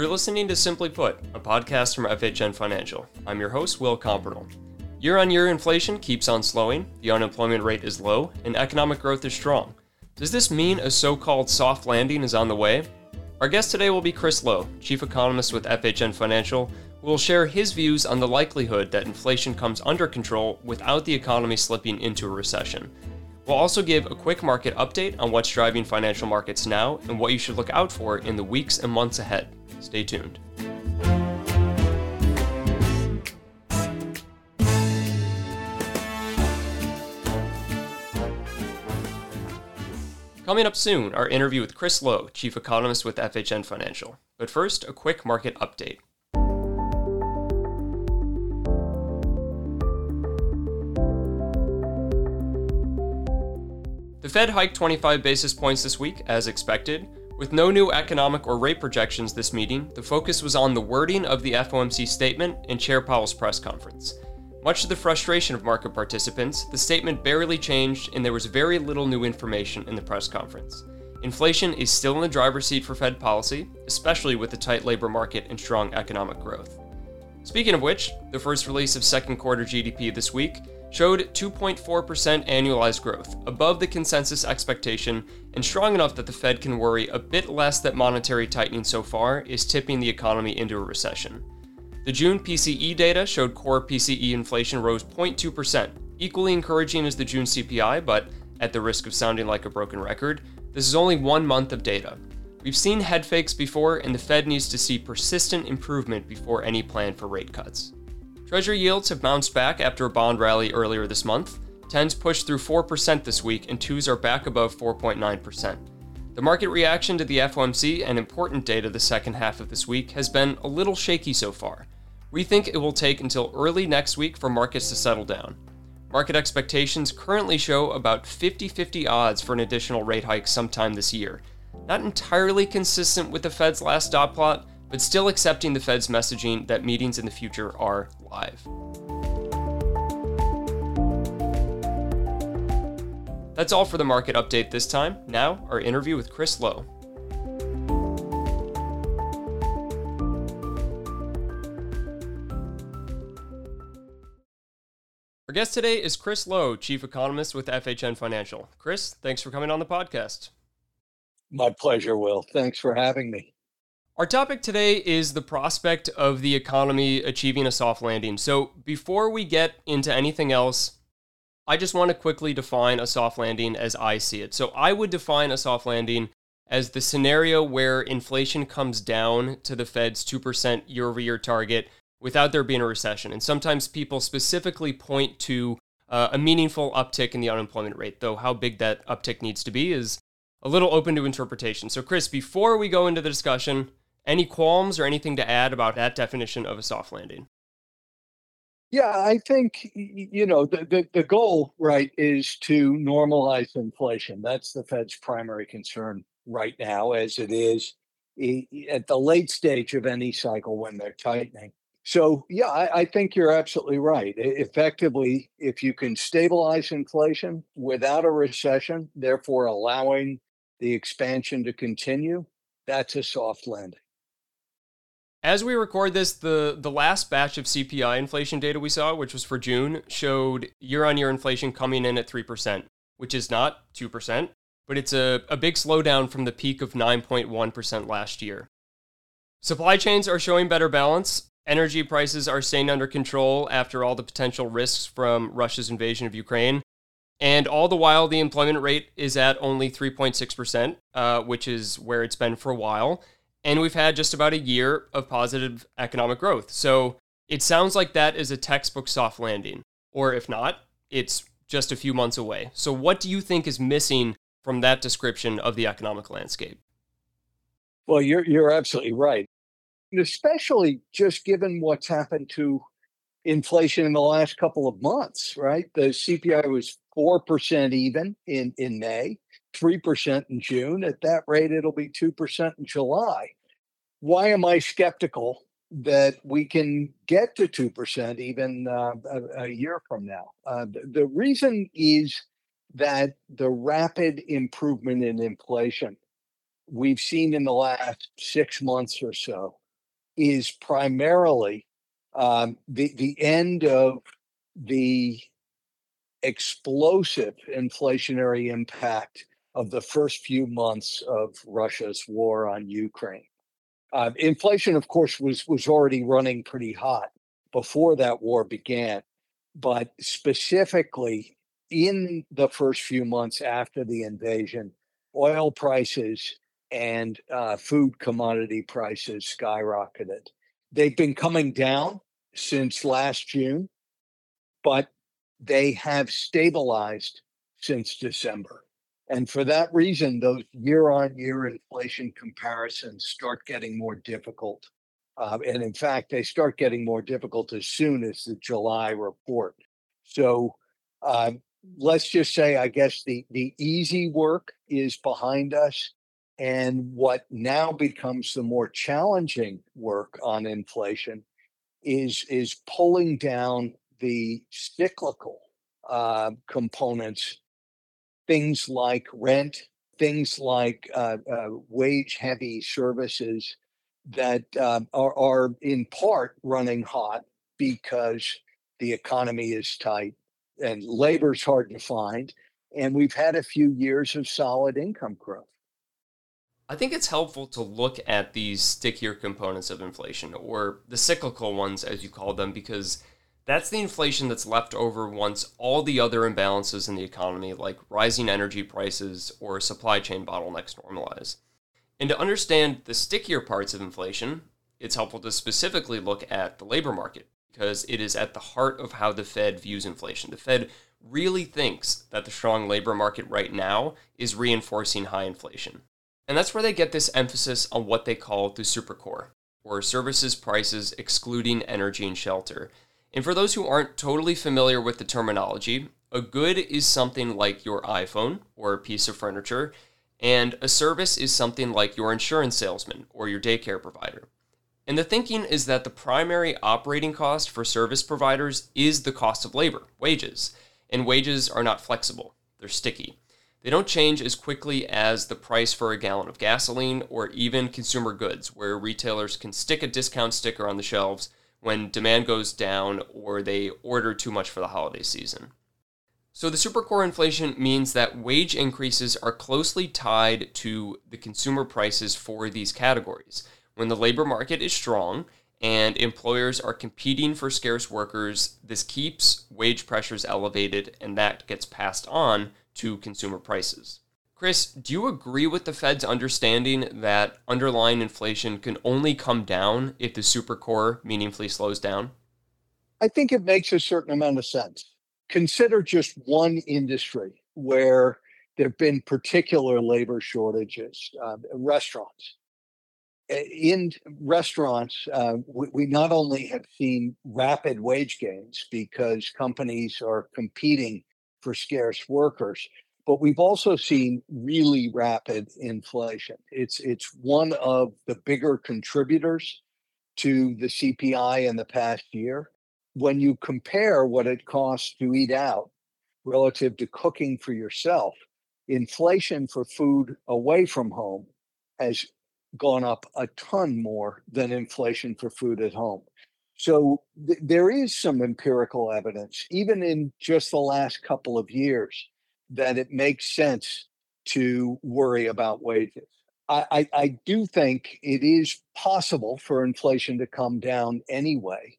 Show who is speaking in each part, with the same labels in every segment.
Speaker 1: You're listening to Simply Put, a podcast from FHN Financial. I'm your host, Will Compernolle. Year on year inflation keeps on slowing, the unemployment rate is low, and economic growth is strong. Does this mean a so called soft landing is on the way? Our guest today will be Chris Low, Chief Economist with FHN Financial, who will share his views on the likelihood that inflation comes under control without the economy slipping into a recession. We'll also give a quick market update on what's driving financial markets now and what you should look out for in the weeks and months ahead. Stay tuned. Coming up soon, our interview with Chris Low, Chief Economist with FHN Financial. But first, a quick market update. The Fed hiked 25 basis points this week, as expected, with no new economic or rate projections this meeting, the focus was on the wording of the FOMC statement and Chair Powell's press conference. Much to the frustration of market participants, the statement barely changed and there was very little new information in the press conference. Inflation is still in the driver's seat for Fed policy, especially with the tight labor market and strong economic growth. Speaking of which, the first release of second quarter GDP this week showed 2.4% annualized growth, above the consensus expectation and strong enough that the Fed can worry a bit less that monetary tightening so far is tipping the economy into a recession. The June PCE data showed core PCE inflation rose 0.2%, equally encouraging as the June CPI, but at the risk of sounding like a broken record, this is only one month of data. We've seen head fakes before, and the Fed needs to see persistent improvement before any plan for rate cuts. Treasury yields have bounced back after a bond rally earlier this month. 10s pushed through 4% this week, and 2s are back above 4.9%. The market reaction to the FOMC and important data the second half of this week has been a little shaky so far. We think it will take until early next week for markets to settle down. Market expectations currently show about 50 50 odds for an additional rate hike sometime this year. Not entirely consistent with the Fed's last dot plot, but still accepting the Fed's messaging that meetings in the future are live. That's all for the market update this time. Now, our interview with Chris Low. Our guest today is Chris Low, Chief Economist with FHN Financial. Chris, thanks for coming on the podcast.
Speaker 2: My pleasure, Will. Thanks for having me.
Speaker 1: Our topic today is the prospect of the economy achieving a soft landing. So, before we get into anything else, I just want to quickly define a soft landing as I see it. So, I would define a soft landing as the scenario where inflation comes down to the Fed's 2% year over year target without there being a recession. And sometimes people specifically point to uh, a meaningful uptick in the unemployment rate, though how big that uptick needs to be is a little open to interpretation. So, Chris, before we go into the discussion, any qualms or anything to add about that definition of a soft landing?
Speaker 2: Yeah, I think you know the, the, the goal, right, is to normalize inflation. That's the Fed's primary concern right now, as it is at the late stage of any cycle when they're tightening. So, yeah, I, I, think you're absolutely right. Effectively, if you can stabilize inflation without a recession, therefore allowing the expansion to continue, that's a soft landing.
Speaker 1: As we record this, the, the last batch of CPI inflation data we saw, which was for June, showed year on year inflation coming in at 3%, which is not 2%, but it's a, a big slowdown from the peak of 9.1% last year. Supply chains are showing better balance. Energy prices are staying under control after all the potential risks from Russia's invasion of Ukraine. And all the while, the employment rate is at only 3.6%, uh, which is where it's been for a while and we've had just about a year of positive economic growth. So it sounds like that is a textbook soft landing. Or if not, it's just a few months away. So, what do you think is missing from that description of the economic landscape?
Speaker 2: Well, you're, you're absolutely right. Especially just given what's happened to inflation in the last couple of months, right? The CPI was 4% even in, in May. 3% in June. At that rate, it'll be 2% in July. Why am I skeptical that we can get to 2% even uh, a, a, year from now? Uh, the, the reason is that the rapid improvement in inflation we've seen in the last six months or so is primarily um, the the end of the explosive inflationary impact of the first few months of Russia's war on Ukraine. Uh, inflation, of course, was was already running pretty hot before that war began, but specifically in the first few months after the invasion, oil prices and uh, food commodity prices skyrocketed. They've been coming down since last June, but they have stabilized since December. And for that reason, those year on year inflation comparisons start getting more difficult. Uh, and in fact, they start getting more difficult as soon as the July report. So uh, let's just say, I guess the, the easy work is behind us. And what now becomes the more challenging work on inflation is, is pulling down the cyclical uh, components, things like rent, things like uh, uh, wage heavy services that um, are, are in part running hot because the economy is tight and labor's hard to find. And we've had a few years of solid income growth.
Speaker 1: I think it's helpful to look at these stickier components of inflation, or the cyclical ones, as you call them, because that's the inflation that's left over once all the other imbalances in the economy, like rising energy prices or supply chain bottlenecks, normalize. And to understand the stickier parts of inflation, it's helpful to specifically look at the labor market because it is at the heart of how the Fed views inflation. The Fed really thinks that the strong labor market right now is reinforcing high inflation. And that's where they get this emphasis on what they call the supercore, or services prices excluding energy and shelter. And for those who aren't totally familiar with the terminology, a good is something like your iPhone or a piece of furniture, and a service is something like your insurance salesman or your daycare provider. And the thinking is that the primary operating cost for service providers is the cost of labor, wages. And wages are not flexible, they're sticky. They don't change as quickly as the price for a gallon of gasoline or even consumer goods, where retailers can stick a discount sticker on the shelves when demand goes down or they order too much for the holiday season. So, the supercore inflation means that wage increases are closely tied to the consumer prices for these categories. When the labor market is strong and employers are competing for scarce workers, this keeps wage pressures elevated and that gets passed on to consumer prices. Chris, do you agree with the Fed's understanding that underlying inflation can only come down if the super core meaningfully slows down?
Speaker 2: I think it makes a certain amount of sense. Consider just one industry where there have been particular labor shortages uh, restaurants. In restaurants, uh, we, we not only have seen rapid wage gains because companies are competing for scarce workers, but we've also seen really rapid inflation. It's it's one of the bigger contributors to the CPI in the past year. When you compare what it costs to eat out relative to cooking for yourself, inflation for food away from home has gone up a ton more than inflation for food at home. So th- there is some empirical evidence, even in just the last couple of years, that it makes sense to worry about wages. I, I, I do think it is possible for inflation to come down anyway.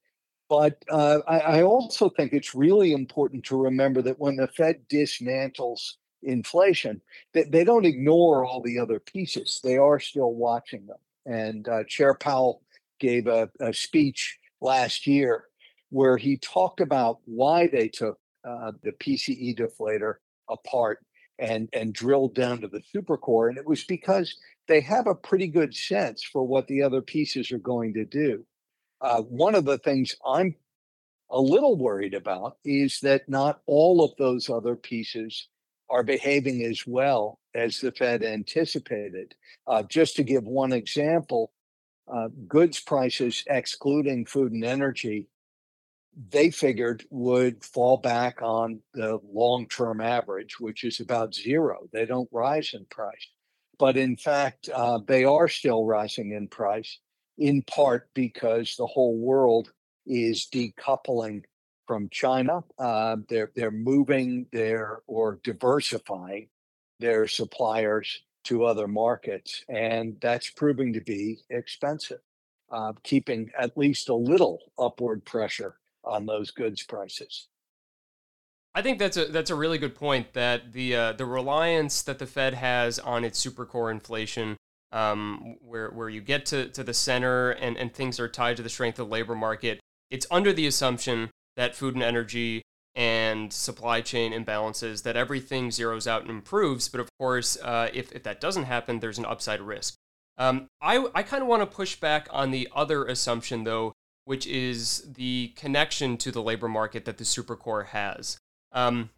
Speaker 2: But uh, I, I also think it's really important to remember that when the Fed dismantles inflation, that they don't ignore all the other pieces. They are still watching them. And uh, Chair Powell gave a, a, speech last year where he talked about why they took uh, the PCE deflator apart and and drilled down to the supercore and it was because they have a pretty good sense for what the other pieces are going to do. Uh, one of the things i'm a little worried about is that not all of those other pieces are behaving as well as the fed anticipated. Uh, just to give one example uh, goods prices excluding food and energy they figured would fall back on the long term average, which is about zero. They don't rise in price. But in fact, uh, they are still rising in price. in part because the whole world is decoupling from China. Uh, they're they're moving their or diversifying their suppliers to other markets, and that's proving to be expensive, uh, keeping at least a little upward pressure on those goods prices.
Speaker 1: I think that's a that's a really good point. That the uh, the reliance that the Fed has on its super core inflation, um, where where you get to, to the center and, and things are tied to the strength of the labor market, it's under the assumption that food and energy and supply chain imbalances that everything zeroes out and improves. But of course, uh, if if that doesn't happen, there's an upside risk. Um, I I kind of want to push back on the other assumption though, which is the connection to the labor market that the supercore has. Um,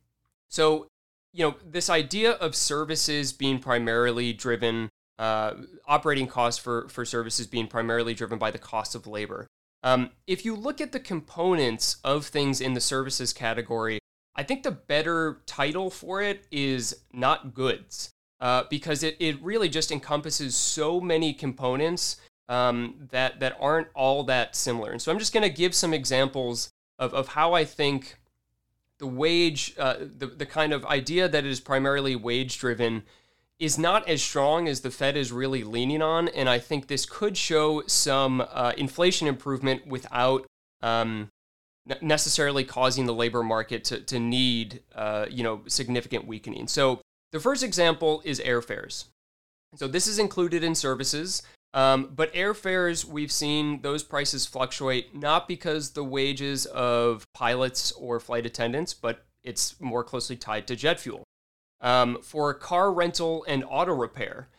Speaker 1: so, you know, this idea of services being primarily driven, uh, operating costs for, for services being primarily driven by the cost of labor. Um, if you look at the components of things in the services category, I think the better title for it is not goods, uh, because it, it really just encompasses so many components um, that that aren't all that similar. And so I'm just going to give some examples of, of how I think the wage, uh, the, the kind of idea that it is primarily wage driven is not as strong as the Fed is really leaning on. And I think this could show some uh, inflation improvement without um, necessarily causing the labor market to, to need, uh, you know, significant weakening. So the first example is airfares. So this is included in services. Um, but airfares, we've seen those prices fluctuate not because the wages of pilots or flight attendants, but it's more closely tied to jet fuel. Um, for car rental and auto repair,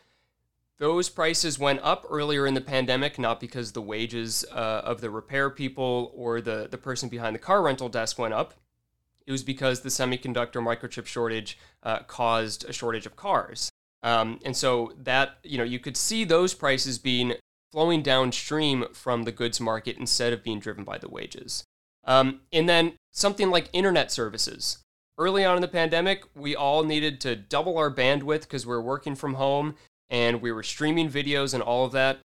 Speaker 1: those prices went up earlier in the pandemic, not because the wages uh, of the repair people or the, the person behind the car rental desk went up. It was because the semiconductor microchip shortage uh, caused a shortage of cars. Um, and so that, you know, you could see those prices being flowing downstream from the goods market instead of being driven by the wages. Um, and then something like internet services. Early on in the pandemic, we all needed to double our bandwidth because we were working from home and we were streaming videos and all of that.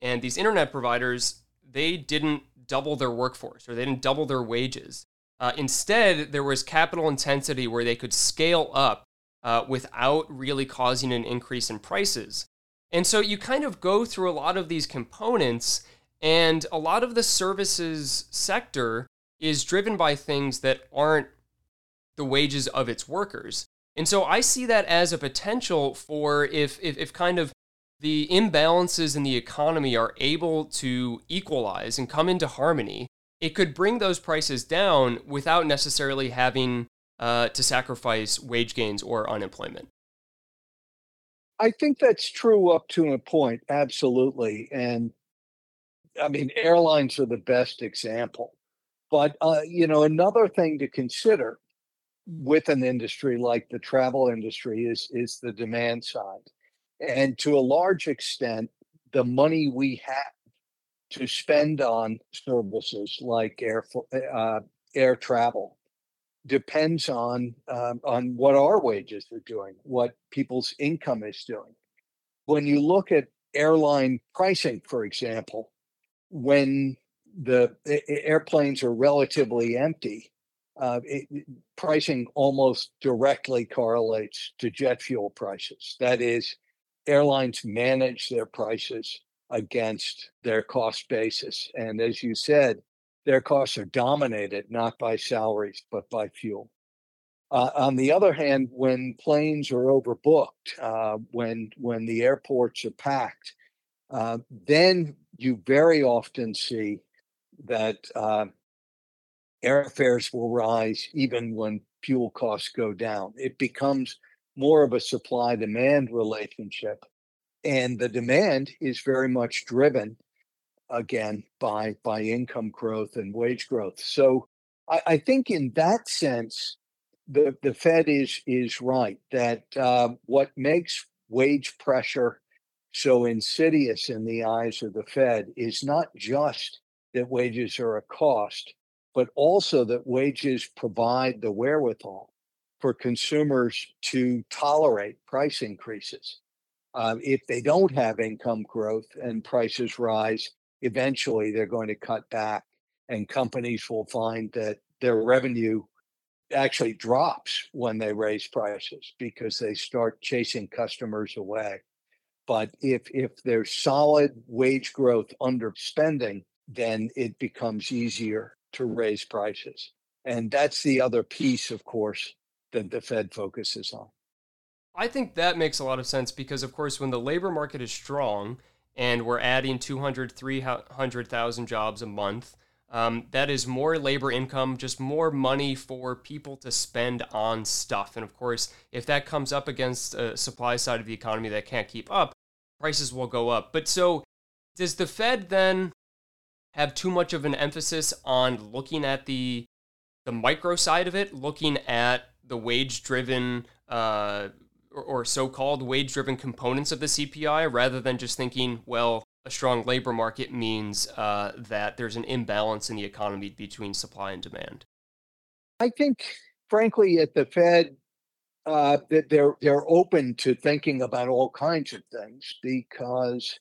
Speaker 1: And these internet providers, they didn't double their workforce or they didn't double their wages. Uh, instead, there was capital intensity where they could scale up uh, without really causing an increase in prices. And so you kind of go through a lot of these components, and a lot of the services sector is driven by things that aren't the wages of its workers. And so I see that as a potential for if, if, if kind of the imbalances in the economy are able to equalize and come into harmony, it could bring those prices down without necessarily having uh, to sacrifice wage gains or unemployment.
Speaker 2: I think that's true up to a point, absolutely. And I mean, airlines are the best example. But, uh, you know, another thing to consider with an industry like the travel industry is, is the demand side. And to a large extent, the money we have to spend on services like air, uh, air travel depends on um, on what our wages are doing, what people's income is doing. When you look at airline pricing, for example, when the airplanes are relatively empty, uh, it, pricing almost directly correlates to jet fuel prices. That is, airlines manage their prices against their cost basis. And as you said, their costs are dominated not by salaries but by fuel. Uh, on the other hand, when planes are overbooked, uh, when when the airports are packed, uh, then you very often see that uh, airfares will rise even when fuel costs go down. It becomes more of a supply demand relationship, and the demand is very much driven again by by income growth and wage growth. So I, I think in that sense, the the Fed is is right that uh, what makes wage pressure so insidious in the eyes of the Fed is not just that wages are a cost, but also that wages provide the wherewithal for consumers to tolerate price increases. Um, if they don't have income growth and prices rise, eventually they're going to cut back, and companies will find that their revenue actually drops when they raise prices because they start chasing customers away. But if if there's solid wage growth under spending, then it becomes easier to raise prices. And that's the other piece, of course, that the Fed focuses on.
Speaker 1: I think that makes a lot of sense because, of course, when the labor market is strong and we're adding 200, 300,000 jobs a month, um, that is more labor income, just more money for people to spend on stuff. And of course, if that comes up against a supply side of the economy that can't keep up, prices will go up. But so, does the Fed then have too much of an emphasis on looking at the the micro side of it, looking at the wage driven uh, or, or so called wage driven components of the CPI, rather than just thinking, well, a strong labor market means uh, that there's an imbalance in the economy between supply and demand?
Speaker 2: I think, frankly, at the Fed, uh, that they're they're open to thinking about all kinds of things because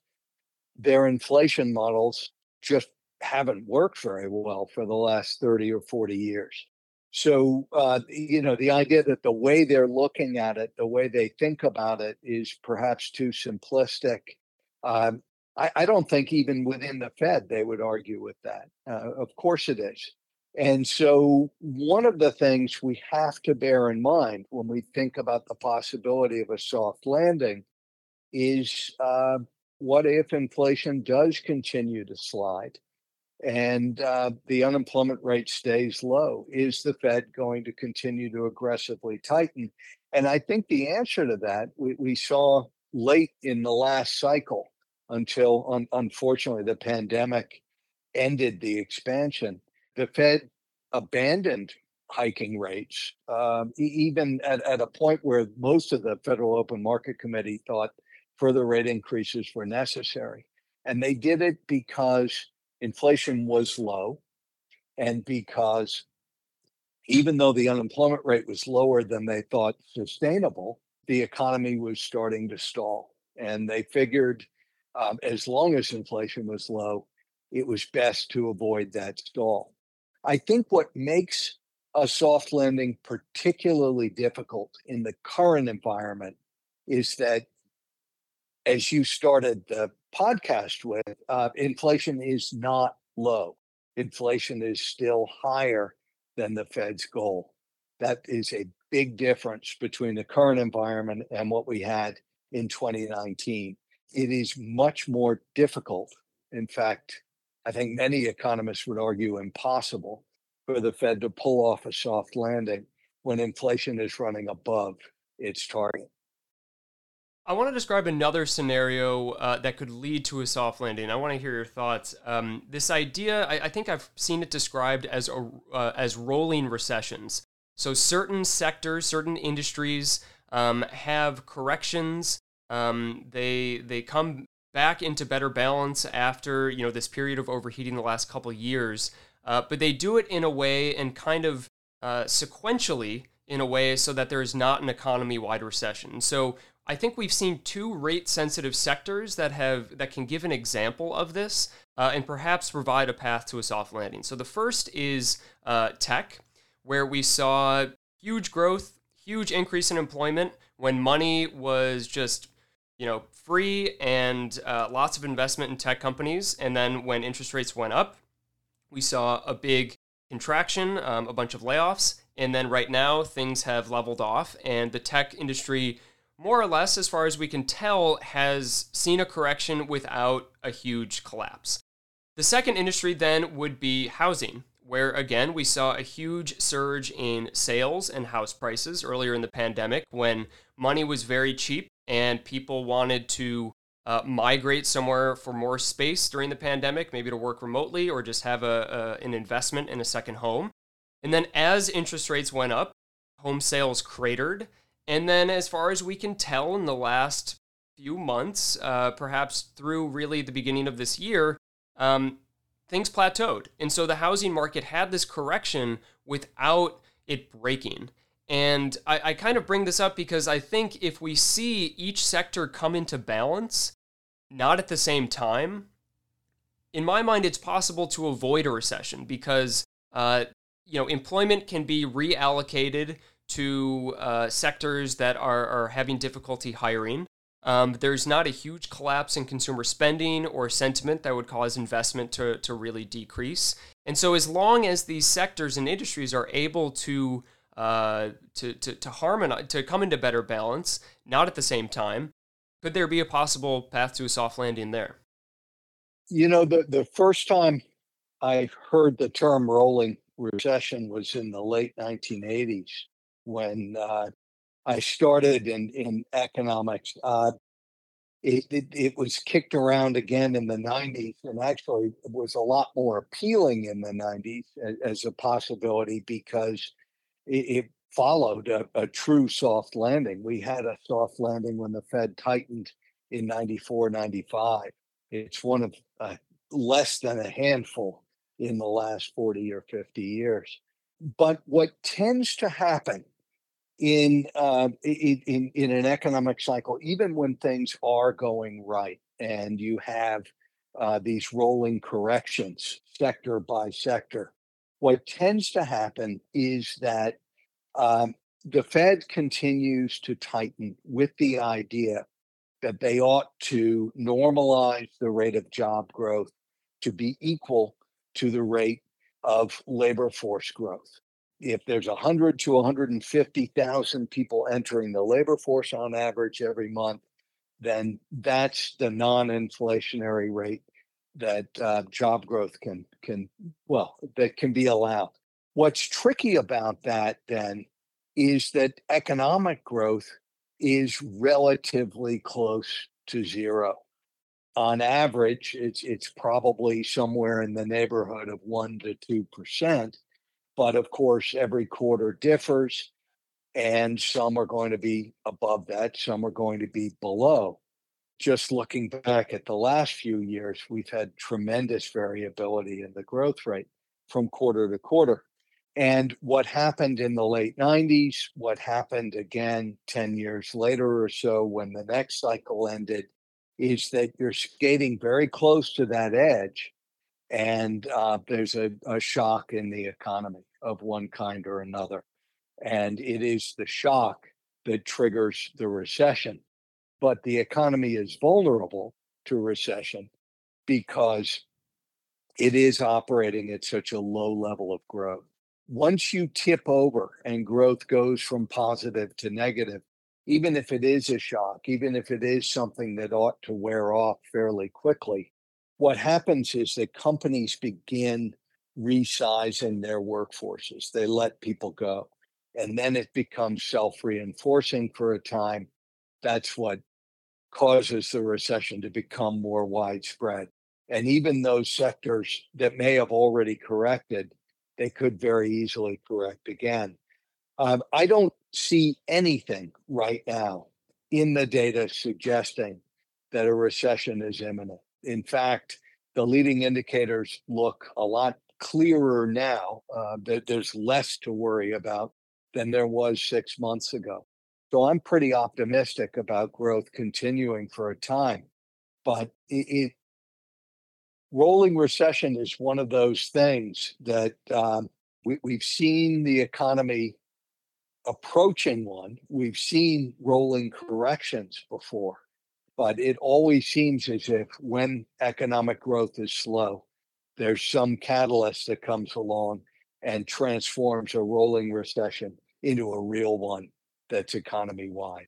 Speaker 2: their inflation models just haven't worked very well for the last 30 or 40 years. So, uh, you know, the idea that the way they're looking at it, the way they think about it is perhaps too simplistic. Um, I, I, don't think even within the Fed they would argue with that. Uh, of course it is. And so, one of the things we have to bear in mind when we think about the possibility of a soft landing is uh, what if inflation does continue to slide? And uh, the unemployment rate stays low. Is the Fed going to continue to aggressively tighten? And I think the answer to that we, we saw late in the last cycle until un- unfortunately the pandemic ended the expansion. The Fed abandoned hiking rates, um, even at, at a point where most of the Federal Open Market Committee thought further rate increases were necessary. And they did it because inflation was low and because even though the unemployment rate was lower than they thought sustainable, the economy was starting to stall. And they figured um, as long as inflation was low, it was best to avoid that stall. I think what makes a soft landing particularly difficult in the current environment is that, as you started the podcast with, uh, inflation is not low. Inflation is still higher than the Fed's goal. That is a big difference between the current environment and what we had in 2019. It is much more difficult. In fact, I think many economists would argue impossible for the Fed to pull off a soft landing when inflation is running above its target.
Speaker 1: I want to describe another scenario uh, that could lead to a soft landing. I want to hear your thoughts. Um, this idea, I, I, think I've seen it described as a, uh, as rolling recessions. So certain sectors, certain industries um, have corrections. Um, they they come back into better balance after you know this period of overheating the last couple years. Uh, but they do it in a way and kind of uh, sequentially in a way so that there is not an economy wide recession. So I think we've seen two rate sensitive sectors that have that can give an example of this uh, and perhaps provide a path to a soft landing. So the first is uh, tech, where we saw huge growth, huge increase in employment when money was just you know free and uh, lots of investment in tech companies, and then when interest rates went up, we saw a big contraction, um, a bunch of layoffs, and then right now things have leveled off, and the tech industry more or less, as far as we can tell, has seen a correction without a huge collapse. The second industry then would be housing, where again we saw a huge surge in sales and house prices earlier in the pandemic when money was very cheap and people wanted to uh, migrate somewhere for more space during the pandemic, maybe to work remotely or just have a, a, an investment in a second home. And then as interest rates went up, home sales cratered and then, as far as we can tell, in the last few months, uh, perhaps through really the beginning of this year, um, things plateaued. And so the housing market had this correction without it breaking. And I, I kind of bring this up because I think if we see each sector come into balance, not at the same time, in my mind, it's possible to avoid a recession because uh, you know employment can be reallocated to uh, sectors that are, are having difficulty hiring. Um, there's not a huge collapse in consumer spending or sentiment that would cause investment to, to really decrease. And so, as long as these sectors and industries are able to uh, to, to, to harmonize, to come into better balance, not at the same time, could there be a possible path to a soft landing there?
Speaker 2: You know, the, the first time I heard the term rolling recession was in the late 1980s when uh, I started in, in economics. Uh, it, it, it, was kicked around again in the 90s and actually was a lot more appealing in the 90s as, as a possibility because it, it followed a, a, true soft landing. We had a soft landing when the Fed tightened in 94, 95. It's one of uh, less than a handful in the last 40 or 50 years. But what tends to happen in, uh, in, in, an economic cycle, even when things are going right and you have uh, these rolling corrections sector by sector, what tends to happen is that um, the Fed continues to tighten with the idea that they ought to normalize the rate of job growth to be equal to the rate of labor force growth. If there's 100 to 150,000 people entering the labor force on average every month, then that's the non-inflationary rate that uh, job growth can can well that can be allowed. What's tricky about that then is that economic growth is relatively close to zero. On average, it's it's probably somewhere in the neighborhood of one to two percent. But of course, every quarter differs, and some are going to be above that, some are going to be below just looking back at the last few years, we've had tremendous variability in the growth rate from quarter to quarter. And what happened in the late 90s, what happened again 10 years later or so when the next cycle ended, is that you're skating very close to that edge. And uh, there's a, a shock in the economy of one kind or another. And it is the shock that triggers the recession but the economy is vulnerable to recession because it is operating at such a low level of growth. Once you tip over and growth goes from positive to negative, even if it is a shock, even if it is something that ought to wear off fairly quickly, what happens is that companies begin resizing their workforces. They let people go. And then it becomes self reinforcing for a time. That's what causes the recession to become more widespread. And even those sectors that may have already corrected, they could very easily correct again. Um, I don't see anything right now in the data suggesting that a recession is imminent. In fact, the leading indicators look a lot clearer now. Uh, that there's less to worry about than there was six months ago. So I'm pretty optimistic about growth continuing for a time. But it, it rolling recession is one of those things that um, we, we've seen the economy approaching one. We've seen rolling corrections before, but it always seems as if when economic growth is slow, there's some catalyst that comes along and transforms a rolling recession into a real one that's economy wide.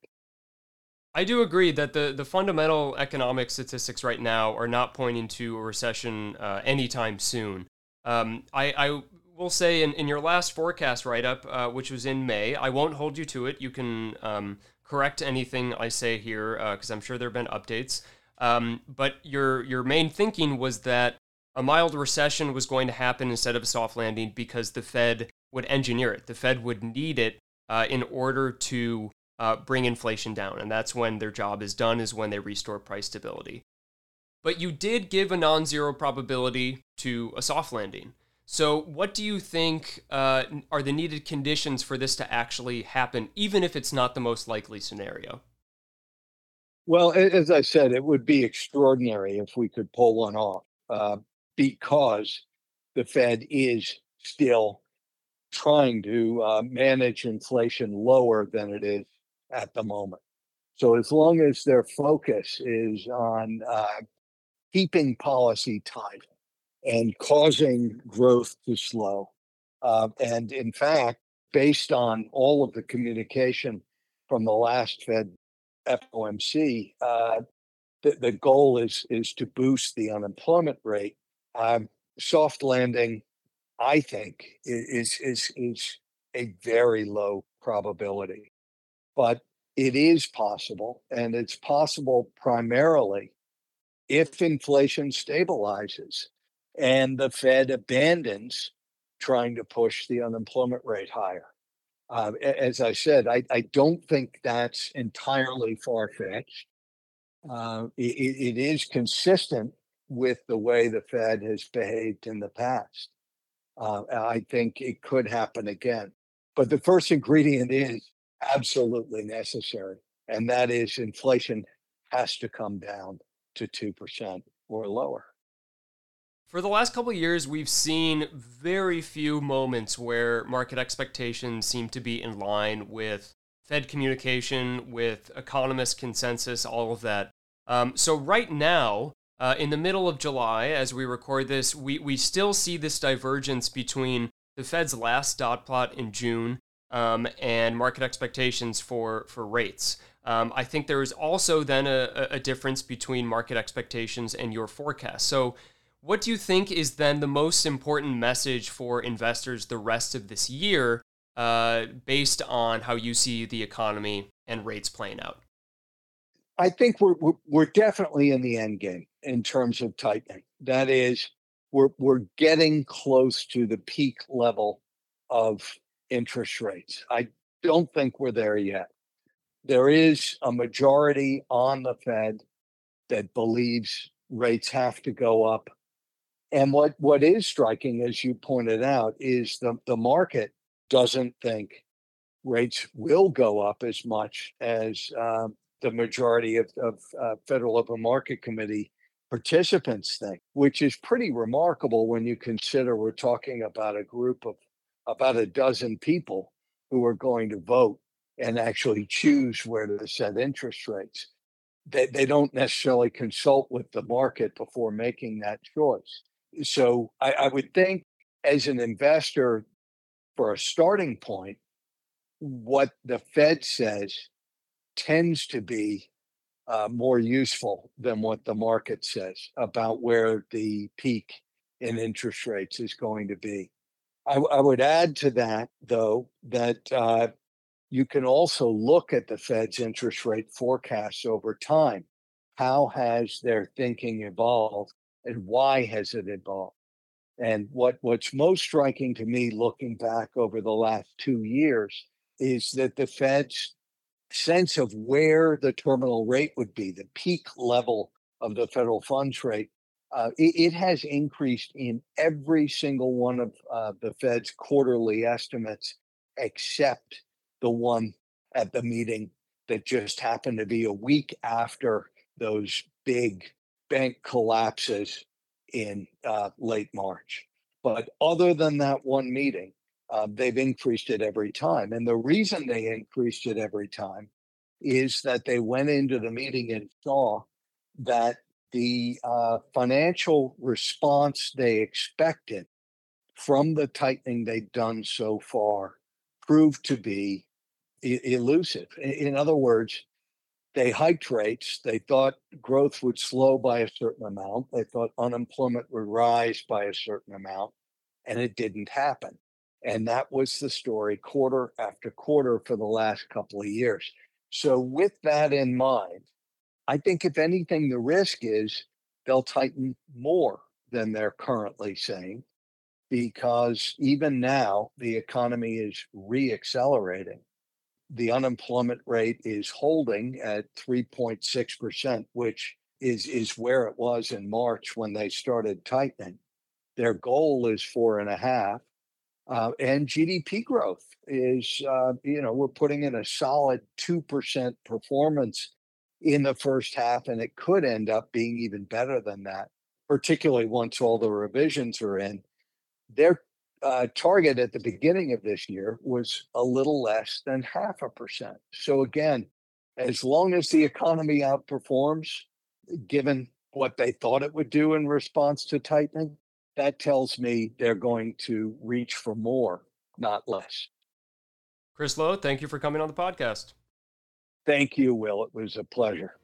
Speaker 1: I do agree that the, the fundamental economic statistics right now are not pointing to a recession uh, anytime soon. Um, I, I will say in, in your last forecast write up, uh, which was in May, I won't hold you to it. You can um, correct anything I say here because uh, I'm sure there have been updates. Um, but your your main thinking was that a mild recession was going to happen instead of a soft landing because the Fed would engineer it. The Fed would need it uh, in order to uh, bring inflation down. And that's when their job is done, is when they restore price stability. But you did give a non zero probability to a soft landing. So, what do you think uh, are the needed conditions for this to actually happen, even if it's not the most likely scenario?
Speaker 2: Well, as I said, it would be extraordinary if we could pull one off uh, because the Fed is still trying to uh, manage inflation lower than it is at the moment. So, as long as their focus is on uh, keeping policy tight and causing growth to slow, uh, and in fact, based on all of the communication from the last Fed FOMC, uh, the, the goal is is to boost the unemployment rate. Um, soft landing, I think, is is is a very low probability, but it is possible, and it's possible primarily if inflation stabilizes and the Fed abandons trying to push the unemployment rate higher. Uh, as I said, I, I, don't think that's entirely far fetched. Uh, it, it is consistent with the way the Fed has behaved in the past. Uh, I think it could happen again. But the first ingredient is absolutely necessary, and that is inflation has to come down to 2% or lower.
Speaker 1: For the last couple of years, we've seen very few moments where market expectations seem to be in line with Fed communication, with economist consensus, all of that. Um, so, right now, uh, in the middle of July, as we record this, we, we still see this divergence between the Fed's last dot plot in June um, and market expectations for, for rates. Um, I think there is also then a, a difference between market expectations and your forecast. So, what do you think is then the most important message for investors the rest of this year, uh, based on how you see the economy and rates playing out?
Speaker 2: I think we're, we're, we're definitely in the end game in terms of tightening. That is, we're we're getting close to the peak level of interest rates. I don't think we're there yet. There is a majority on the Fed that believes rates have to go up and what what is striking, as you pointed out, is the the market doesn't think rates will go up as much as um, the majority of, of uh, Federal Open Market Committee participants think, which is pretty remarkable when you consider we're talking about a group of about a dozen people who are going to vote and actually choose where to set interest rates. They, they don't necessarily consult with the market before making that choice. So I, I would think as an investor, for a starting point, what the Fed says tends to be uh, more useful than what the market says about where the peak in interest rates is going to be. I, I would add to that, though, that uh, you can also look at the Fed's interest rate forecasts over time. How has their thinking evolved and why has it evolved? And what, what's most striking to me looking back over the last two years is that the Fed's sense of where the terminal rate would be, the peak level of the federal funds rate, uh, it, it, has increased in every single one of uh, the Fed's quarterly estimates, except the one at the meeting that just happened to be a week after those big bank collapses in uh, late March. But other than that one meeting, uh, they've increased it every time. And the reason they increased it every time is that they went into the meeting and saw that the uh, financial response they expected from the tightening they'd done so far proved to be elusive. In other words, they hiked rates. They thought growth would slow by a certain amount. They thought unemployment would rise by a certain amount, and it didn't happen. And that was the story quarter after quarter for the last couple of years. So, with that in mind, I think if anything, the risk is they'll tighten more than they're currently saying, because even now the economy is reaccelerating the unemployment rate is holding at 3.6%, which is, is where it was in March when they started tightening. Their goal is four and a half. Uh, and GDP growth is, uh, you know, we're putting in a solid 2% performance in the first half, and it could end up being even better than that, particularly once all the revisions are in. Their uh, target at the beginning of this year was a little less than half a percent. So, again, as long as the economy outperforms, given what they thought it would do in response to tightening, that tells me they're going to reach for more, not less.
Speaker 1: Chris Low, thank you for coming on the podcast.
Speaker 2: Thank you, Will. It was a pleasure.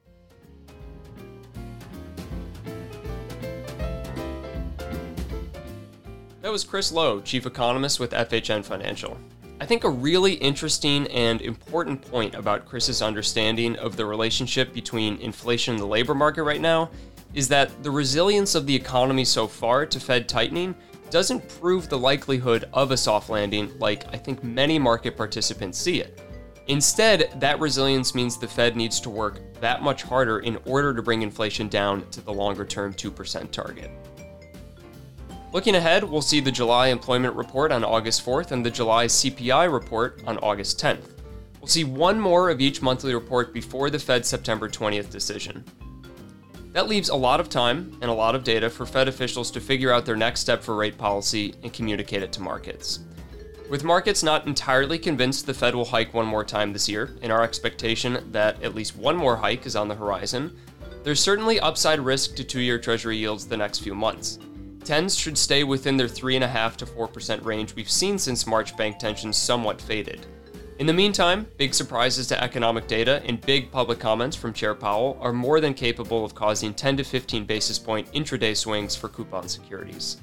Speaker 1: That was Chris Low, Chief Economist with FHN Financial. I think a really interesting and important point about Chris's understanding of the relationship between inflation and the labor market right now is that the resilience of the economy so far to Fed tightening doesn't prove the likelihood of a soft landing like I think many market participants see it. Instead, that resilience means the Fed needs to work that much harder in order to bring inflation down to the longer term 2% target. Looking ahead, we'll see the July employment report on August 4th and the July CPI report on August 10th. We'll see one more of each monthly report before the Fed's September 20th decision. That leaves a lot of time and a lot of data for Fed officials to figure out their next step for rate policy and communicate it to markets. With markets not entirely convinced the Fed will hike one more time this year, and our expectation that at least one more hike is on the horizon, there's certainly upside risk to two year Treasury yields the next few months. Tens should stay within their 3.5 to 4% range we've seen since March bank tensions somewhat faded. In the meantime, big surprises to economic data and big public comments from Chair Powell are more than capable of causing 10 to 15 basis point intraday swings for coupon securities.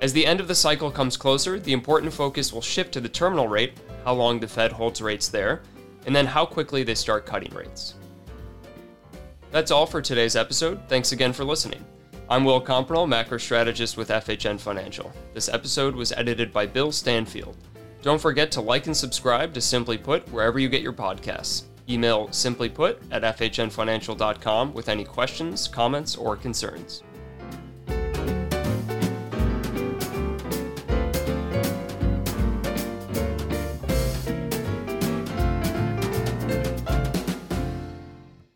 Speaker 1: As the end of the cycle comes closer, the important focus will shift to the terminal rate, how long the Fed holds rates there, and then how quickly they start cutting rates. That's all for today's episode. Thanks again for listening. I'm Will Compernolle, macro strategist with FHN Financial. This episode was edited by Bill Stanfield. Don't forget to like and subscribe to Simply Put wherever you get your podcasts. Email simplyput at fhnfinancial.com with any questions, comments, or concerns.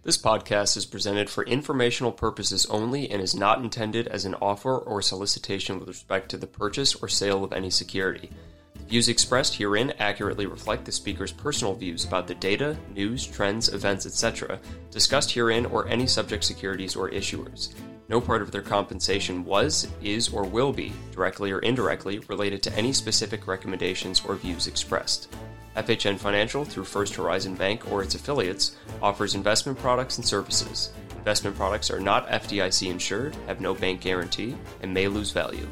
Speaker 1: This podcast is presented for informational purposes only and is not intended as an offer or solicitation with respect to the purchase or sale of any security. Views expressed herein accurately reflect the speaker's personal views about the data, news, trends, events, etc., discussed herein or any subject securities or issuers. No part of their compensation was, is, or will be, directly or indirectly, related to any specific recommendations or views expressed. FHN Financial, through First Horizon Bank or its affiliates, offers investment products and services. Investment products are not FDIC insured, have no bank guarantee, and may lose value.